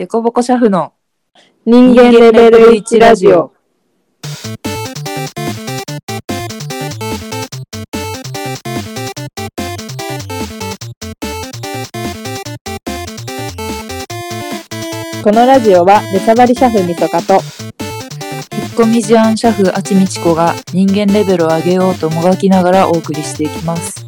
デコボコシャフの人間レベル1ラジオ。このラジオは、出さばりシャフみそかと、引っ込み思案シャフあちみちこが人間レベルを上げようともがきながらお送りしていきます。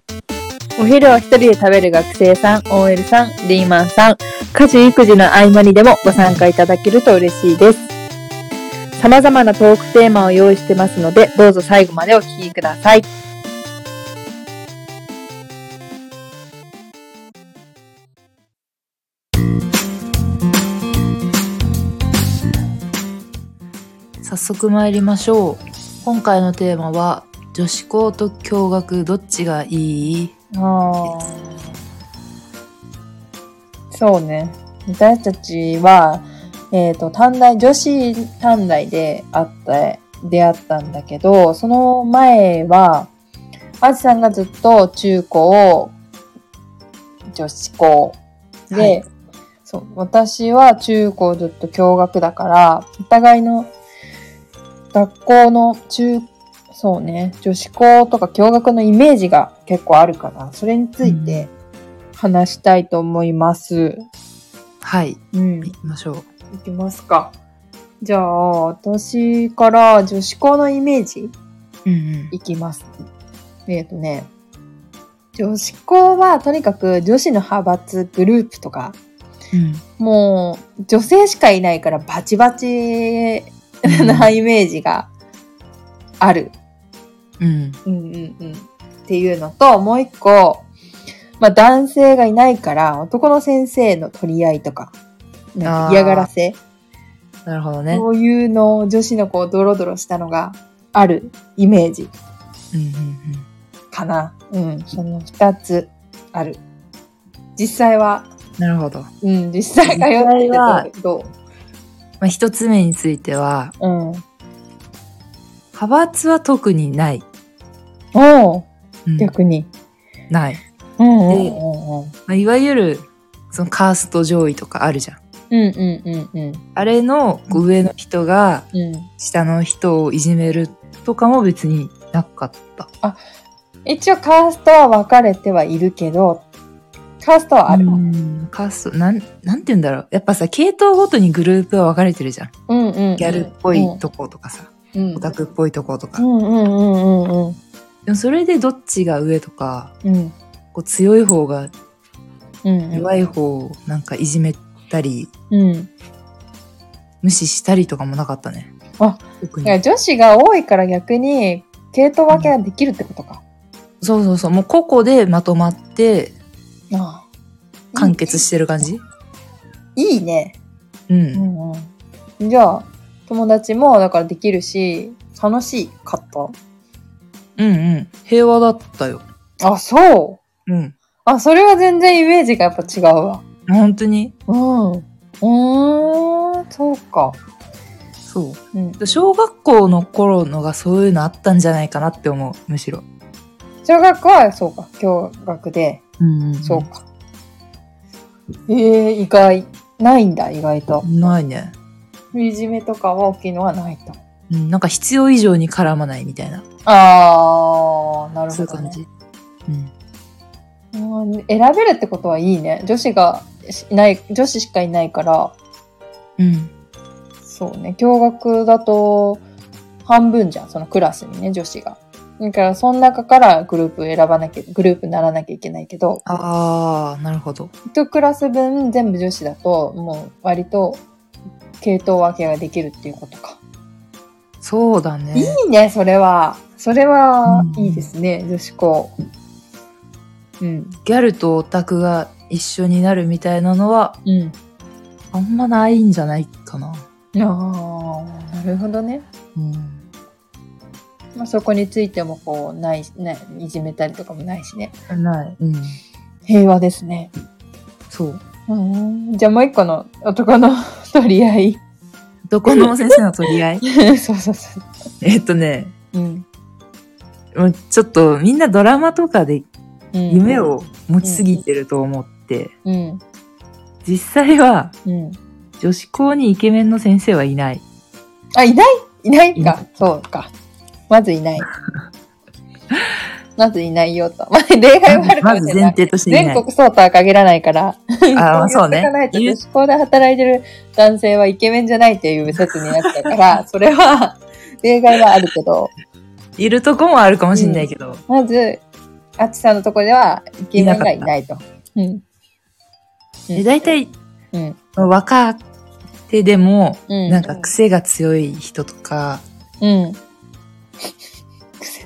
お昼を一人で食べる学生さん、OL さん、リーマンさん、家事育児の合間にでもご参加いただけると嬉しいです。様々なトークテーマを用意してますので、どうぞ最後までお聞きください。早速参りましょう。今回のテーマは、女子校と共学どっちがいい？あそうね。私たちは、えっ、と、短大、女子短大で会った、出会ったんだけど、その前は、あじさんがずっと中高、女子校で、はいそう、私は中高ずっと共学だから、お互いの学校の中、そうね、女子校とか共学のイメージが結構あるから、それについて話したいと思います。はい。うん。行きましょう。いきますか。じゃあ、私から女子校のイメージうんうん。いきます。えっ、とね、女子校はとにかく女子の派閥グループとか、うん。もう女性しかいないからバチバチなイメージがある。うん。うんうんうん。っていうのと、もう一個、まあ男性がいないから男の先生の取り合いとか、なんか嫌がらせ。なるほどね。そういうのを女子のこうドロドロしたのがあるイメージうんうんうん。かな。うん、その二つある。実際は、なるほど。うん、実際通ってたけど、まあ、一つ目については、うん。派閥は特にない。おううん逆に。ない。うんううんうん。まあ、いわゆる、そのカースト上位とかあるじゃん。うんうんうんうん。あれの上の人がうん。下の人をいじめるとかも別になかった。一応カーストは分かれてはいるけど、カーストはある。ううんんカースト、なん、なんて言うんだろう。やっぱさ、系統ごとにグループは分かれてるじゃん。うんうん。ギャルっぽいとことかさ、うん。オタクっぽいとことか。うんうんうんうんうん。でもそれでどっちが上とか、うん。こう強い方がうん。弱い方をなんかいじめたり、うん。無視したりとかもなかったね。あ、特に女子が多いから逆に、系統分けができるってことか。そうそうそう。もう個々でまとまってああ完結してる感じ？いいね。う。うんんうん。じゃあ、友達もだからできるし、楽しかっうんうん。平和だったよ。た。あ、そう？うん。あ、それは全然イメージがやっぱ違うわ。本当に？うん。うーん、そうか。そう。うん。小学校の頃のがそういうのあったんじゃないかなって思う、むしろ。小学校はそうか、共学で、うんそうか。ええ意外。ないんだ、意外と。ないね。いじめとかは大きいのはないと。うん、なんか必要以上に絡まないみたいな。あー、なるほど、ね。そういう感じ。うん。うん選べるってことはいいね。女子がいない、女子しかいないから、うん。そうね、共学だと半分じゃん、そのクラスにね、女子が。だから、その中からグループ選ばなきゃ、グループにならなきゃいけないけど、あー、なるほど。一クラス分全部女子だと、もう割と系統分けができるっていうことか。そうだね。いいね、それは。それはうんいいですね、女子校。うん。ギャルとオタクが一緒になるみたいなのは、うん。あんまないんじゃないかな。ああ、なるほどね。うん。まあ、そこについてもこう、ない、ない、いじめたりとかもないしね。ない。うん。平和ですね。そう。うん。じゃあもう一個の男の取り合い。どこの先生の取り合い？そうそうそう。えっとね、うん。もうちょっとみんなドラマとかでうん夢。を持ちすぎてると思って、うん。実際はうん。女子校にイケメンの先生はいない。あ、いない？いないか。そうか。まずいない。まずいないよと。まあ、例外はあるかまず前もしれない。提として。全国そうとは限らないから。あまあ そうね女子校で働いてる男性はイケメンじゃないっていう説になっちゃうから、それは例外はあるけど、いるとこもあるかもしんないけど。まず、あっちさんのところではイケメンがいないと。うん。で大体、うん。若手でも、うん。なんか癖が強い人とか、うん。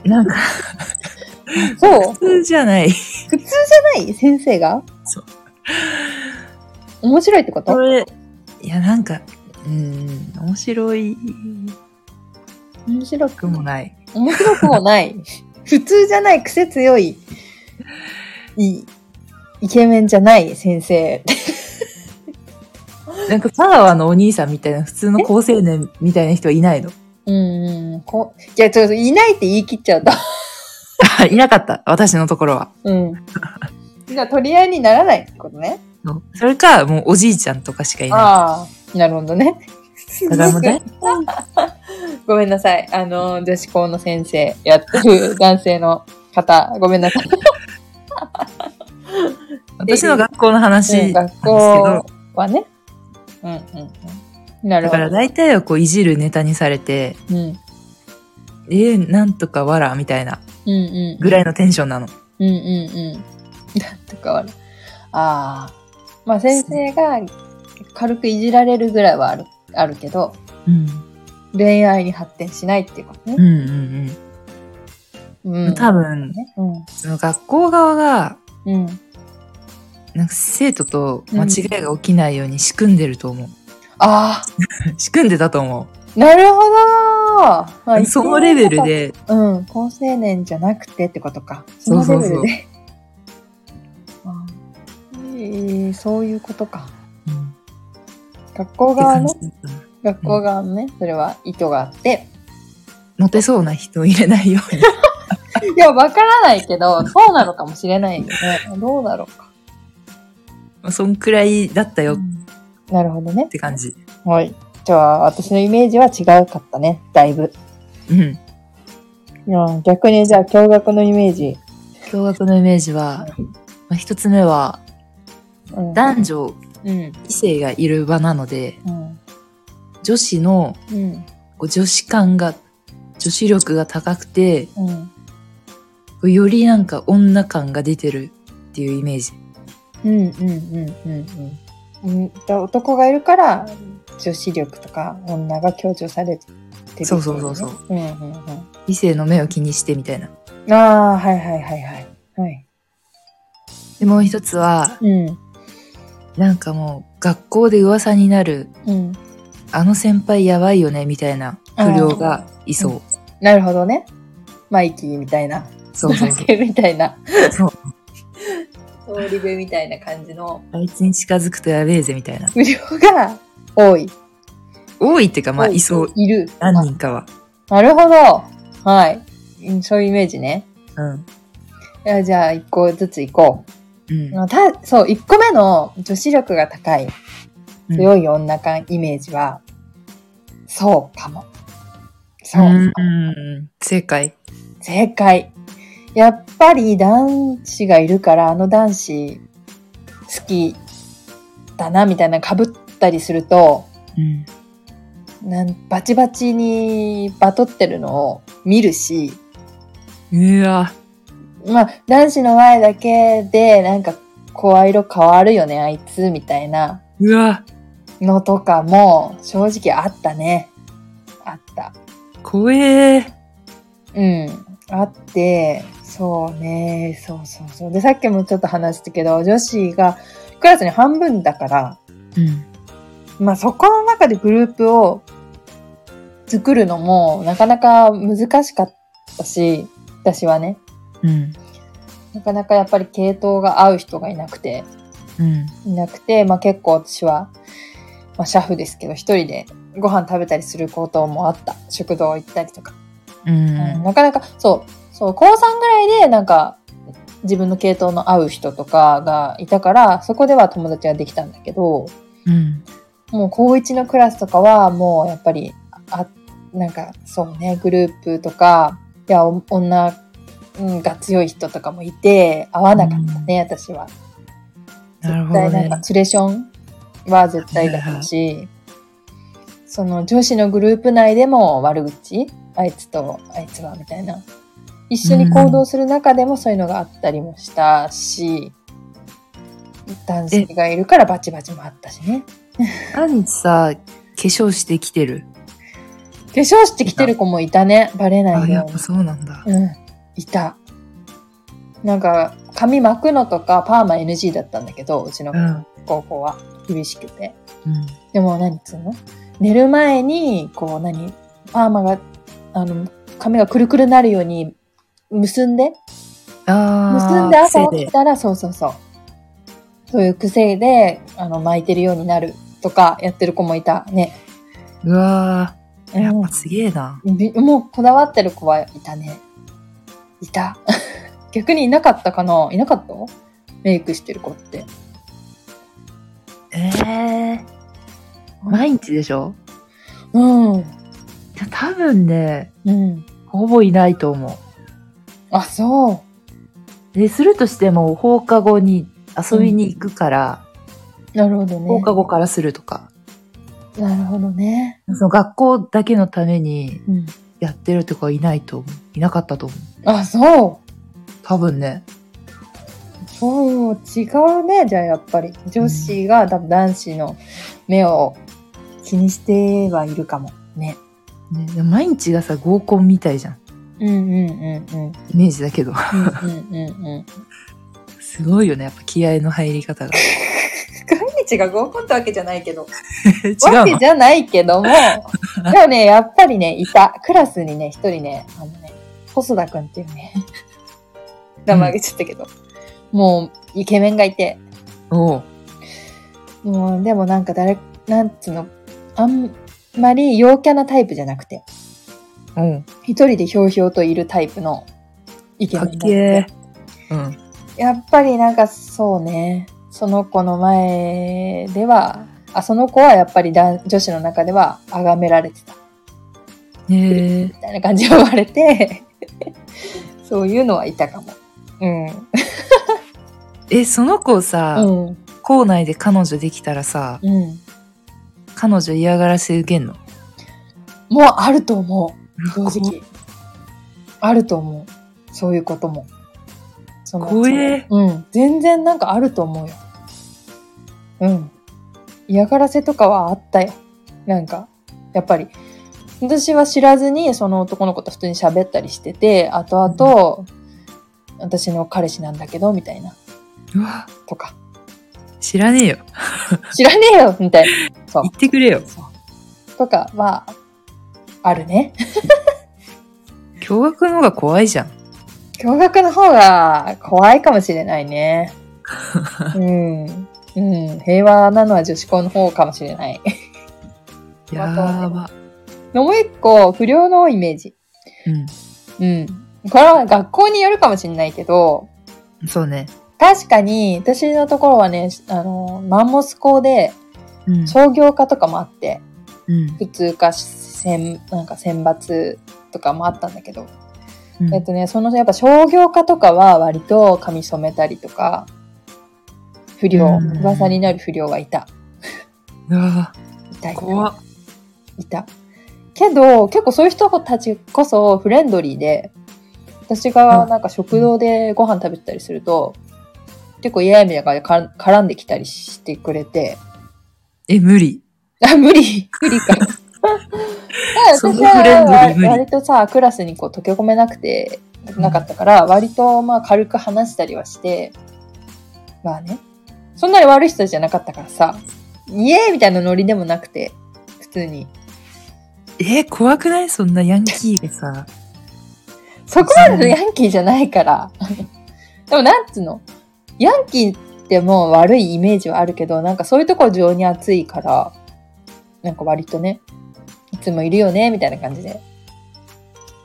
なんかそう普通じゃない。普通じゃない？先生が？そう。面白いってこと？これ、いやなんか、うん、面白い面白くくもない。面白くもない。普通じゃない、癖強い、いイケメンじゃない先生。なんか、パワーのお兄さんみたいな普通の高青年みたいな人はいないの？うんうん。こいや、ちょっといないって言い切っちゃうと。いなかった。私のところは。うん。じゃあ取り合いにならないってことね。それか、もうおじいちゃんとかしかいなああ、なるほどね。い。だからもう大 ごめんなさい。あの、女子校の先生やってる男性の方、ごめんなさい。私の学校の話うんなんですけ学ど校、はね。うんうんうん。なるだからほど。大体はこういじるネタにされて、うん。えー、なんとかわらみたいな。ぐらいのテンションなの。うんうんうん。なんとかはね。ああ。まあ先生が軽くいじられるぐらいはある、あるけど、うん。恋愛に発展しないっていうことね。うんうんううん。多分、ね。その学校側が、うん。うん。なんか生徒と間違いが起きないように仕組んでると思う。あ 仕組んでたと思あ、なるほどまあう。そのレベル。で、うん。高青年じゃなくてってことか。そのレベルで。そういうことか。うん学校側の学校側のね、それは意図があって。モテそうな人を入れないように。いや、わからないけど、そうなのかもしれないよね。どうだろうか。まあそんくらいだったよっなるほどね。て感じ。はい。じゃあ、私のイメージは違うかったね。だいぶ。うん。いや、逆にじゃあ、驚愕のイメージ。驚愕のイメージは、まあ、一つ目は、うん。男女、うん。異性がいる場なので、うん。女子のうん。こう女子感が、女子力が高くて、うん。よりなんか女感が出てるっていうイメージ。うん。うん。うん。うん。うん。で男がいるから、女子力とか女が強調されてる、そうそうそうそう。うん。うん。異性の目を気にしてみたいな。うん。ああ、はいはいはいはい。はい。で、もう一つは、うん。なんかもう学校で噂になる、うん。あの先輩やばいよねみたいな不良がいそう。なるほどね。マイキーみたいな。そうそうそう。みたいな。そう。通り部みたいな感じのあいつに近づくとやべえぜみたいな。不良が多い。多いっていうか、まあ多いそう。いる。何人かは。なるほど。はい。うんそういうイメージね。うん。いやじゃあ、一個ずつ行こうんう。。たそう、一個目の女子力が高い、強い女感イメージは、そうかも。そう。うんうん。正解。正解。やっぱり男子がいるから、あの男子好きだな、みたいな被ったりすると、うん。なんバチバチにバトってるのを見るし、うわ。まあ、男子の前だけで、なんか、声色変わるよね、あいつ、みたいなうわ。のとかも、正直あったね。あった。怖え。うん。あって、そうね、そうそうそう。で、さっきもちょっと話したけど、女子がクラスに半分だから、うん。まあそこの中でグループを作るのもなかなか難しかったし、私はね、うん。なかなかやっぱり系統が合う人がいなくて、うん。いなくて、まあ結構私は、まあ、シャフですけど、一人でご飯食べたりすることもあった。食堂行ったりとか。ううんん。なかなか、そう、そう、高3ぐらいでなんか、自分の系統の合う人とかがいたから、そこでは友達ができたんだけど、うん。もう高一のクラスとかは、もうやっぱり、あ、なんか、そうね、グループとか、いや、お女、うん、が強い人とかもいて、合わなかったね、私は。なるほど絶対なんか、ね。ツレションは絶対だったし、その女子のグループ内でも悪口？あいつとあいつはみたいな。一緒に行動する中でもそういうのがあったりもしたし、男子がいるからバチバチもあったしね。何日さ、化粧してきてる化粧してきてる子もいたね。バレなあ、いようにやっぱ。そうなんだ。うん、いた。なんか、髪巻くのとかパーマ NG だったんだけど、うちのうん。高校は厳しくて。うん。でも何つうの？寝る前に、こう何？パーマが、あの、髪がくるくるなるように結んで、ああ。結んで朝癖起きたら、そうそうそう。そういう癖で、あの、巻いてるようになるとかやってる子もいたね。うわー。やっうんぱすげえな。びもうこだわってる子はいたね。いた。逆にいなかったかな？いなかった？メイクしてる子って。ええ毎日でしょ？うん。多分ね、うん。ほぼいないと思あ、そう。う。で、するとしても放課後に遊びに行くから、なるほどね。放課後からするとか、なるほどね。その学校だけのためにうん。やってるとかいないと思う。いなかったと思う。あ、そう。多分ね。そう、違うね。じゃあやっぱり。女子が多分男子の目を気にしてはいるかも。ね。ね毎日がさ、合コンみたいじゃん。うんうんうんうん。イメージだけど。うんうんうんうん。すごいよね、やっぱ気合の入り方が。毎日が合コンってわけじゃないけど。違うわけのじゃないけども、でもね、やっぱりね、いた。クラスにね、一人ね、あのね、細田くんっていうね、名前あげちゃったけど、もう、イケメンがいて、おう。もう、でもなんか誰、なんつうの、あんまり陽キャなタイプじゃなくて、うん。一人でひょうひょうといるタイプのイケメンだけー。うん。やっぱりなんかそうね、その子の前では、あ、その子はやっぱり男女子の中では崇められてた。へえみ。たいな感じで言われて、そういうのはいたかも。うん。え、その子さ、うん。校内で彼女できたらさ、うん。彼女嫌がらせ受けんの？もうあると思う。正こ直。あると思う。そういうことも。その怖えうん。全然なんかあると思うよ。うん。嫌がらせとかはあったよ。なんか、やっぱり。私は知らずにその男の子と普通に喋ったりしてて、後々、私の彼氏なんだけど、みたいな。うわ、とか。知らねえよ。知らねえよみたいな。そう言。ってくれよ。そう。とかは、あるね。驚愕の方が怖いじゃん。驚愕の方が怖いかもしれないね。うん。うん。平和なのは女子校の方かもしれない。やーば。もう一個、不良のイメージ。ううん。これは学校によるかもしれないけど、ん。そうね。確かに、私のところはね、あの、マンモス校でうん。商業科とかもあって、うん。普通科選、なんか選抜とかもあったんだけど、うんえっとね、そのやっぱ商業科とかは割と髪染めたりとか、不良、うん噂になる不良はいた。うわいたいた。怖っ。いた。けど、結構そういう人たちこそフレンドリーで、私がなんか食堂でご飯食べてたりすると、結構嫌やみたいな感じでか絡んできたりしてくれて、え、無理。あ、無理、無理か。だか私フレンドリー無理は割とさ、クラスにこう溶け込めなくて、なかったから、割とまあ軽く話したりはして、まあね。そんなに悪い人じゃなかったからさ、イエーイみたいなノリでもなくて、普通に。えー怖くない？そんなヤンキーがさ。そこまでのヤンキーじゃないから。でもなんつうの？ヤンキーってもう悪いイメージはあるけど、なんかそういうところ情に熱いから、なんか割とね、いつもいるよね、みたいな感じで。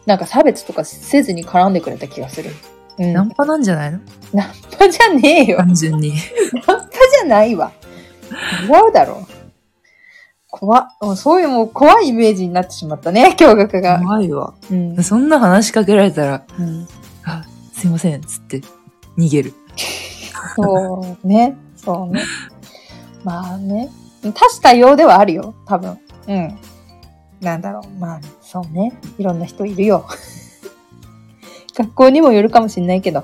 なんか差別とかせずに絡んでくれた気がする。うん。ナンナンパなんじゃないの？パじゃねえよ。ナン単純に。パじゃないわ。違うだろ。怖っ。そういうもう怖いイメージになってしまったね、驚愕が。怖いわ。うん。そんな話しかけられたら、うん、あ、すいません、つって逃げる。そうね。そうね。まあね。多種多様ではあるよ、多分。うん。なんだろう。まあ、そうね。いろんな人いるよ。学校にもよるかもしれないけど。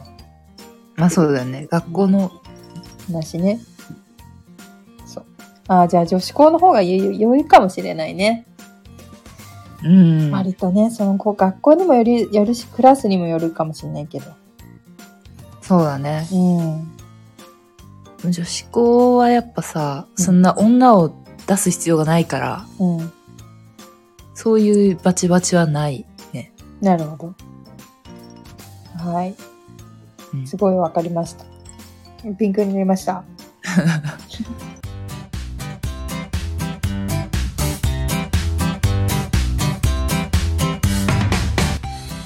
まあそうだよね。学校の、話ね。そう。ああ、じゃあ女子校の方が良いかもしれないね。うん。割とね、その子、学校にもより、よるし、クラスにもよるかもしれないけど。そうだね。うん。女子校はやっぱさ、うんそんな女を出す必要がないから、うん。そういうバチバチはないね。なるほど。はい。うんすごいわかりました。ピンクになりました。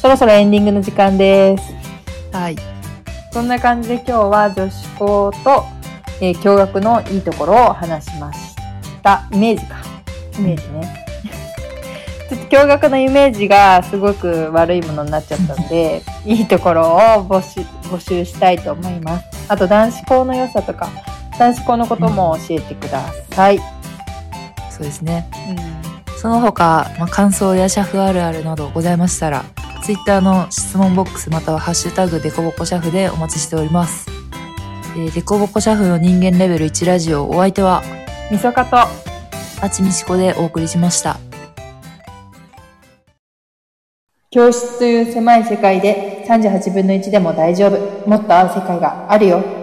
そろそろエンディングの時間です。はい。そんな感じで今日は女子校と、えー、共学のいいところを話しました。イメージか。イメージね。ちょっと共学のイメージがすごく悪いものになっちゃったので、いいところを募集募集したいと思います。あと男子校の良さとか、男子校のことも教えてください。そうですね。うん、その他、まあ、感想やシャフあるあるなどございましたら、ツイッターの質問ボックスまたはハッシュタグデコボコシャフでお待ちしております。えー、デコボコシャフの人間レベル1ラジオお相手は、みそかと、あちみちこでお送りしました。教室という狭い世界で38分の1でも大丈夫。もっと合う世界があるよ。